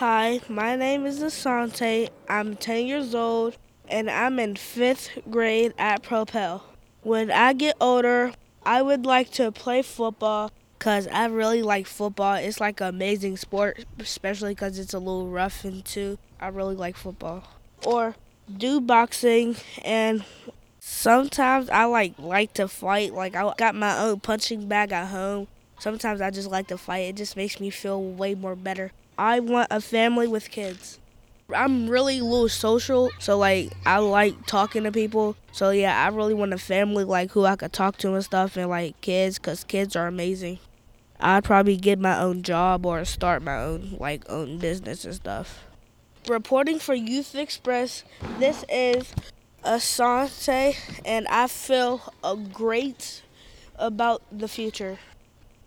Hi, my name is Asantae. I'm 10 years old and I'm in fifth grade at Propel. When I get older, I would like to play football because I really like football. It's like an amazing sport, especially because it's a little rough and too. I really like football. Or do boxing and sometimes I like like to fight. Like I got my own punching bag at home. Sometimes I just like to fight. It just makes me feel way more better. I want a family with kids. I'm really little social, so like I like talking to people. So yeah, I really want a family like who I could talk to and stuff, and like kids, cause kids are amazing. I'd probably get my own job or start my own like own business and stuff. Reporting for Youth Express, this is Asantae, and I feel a great about the future.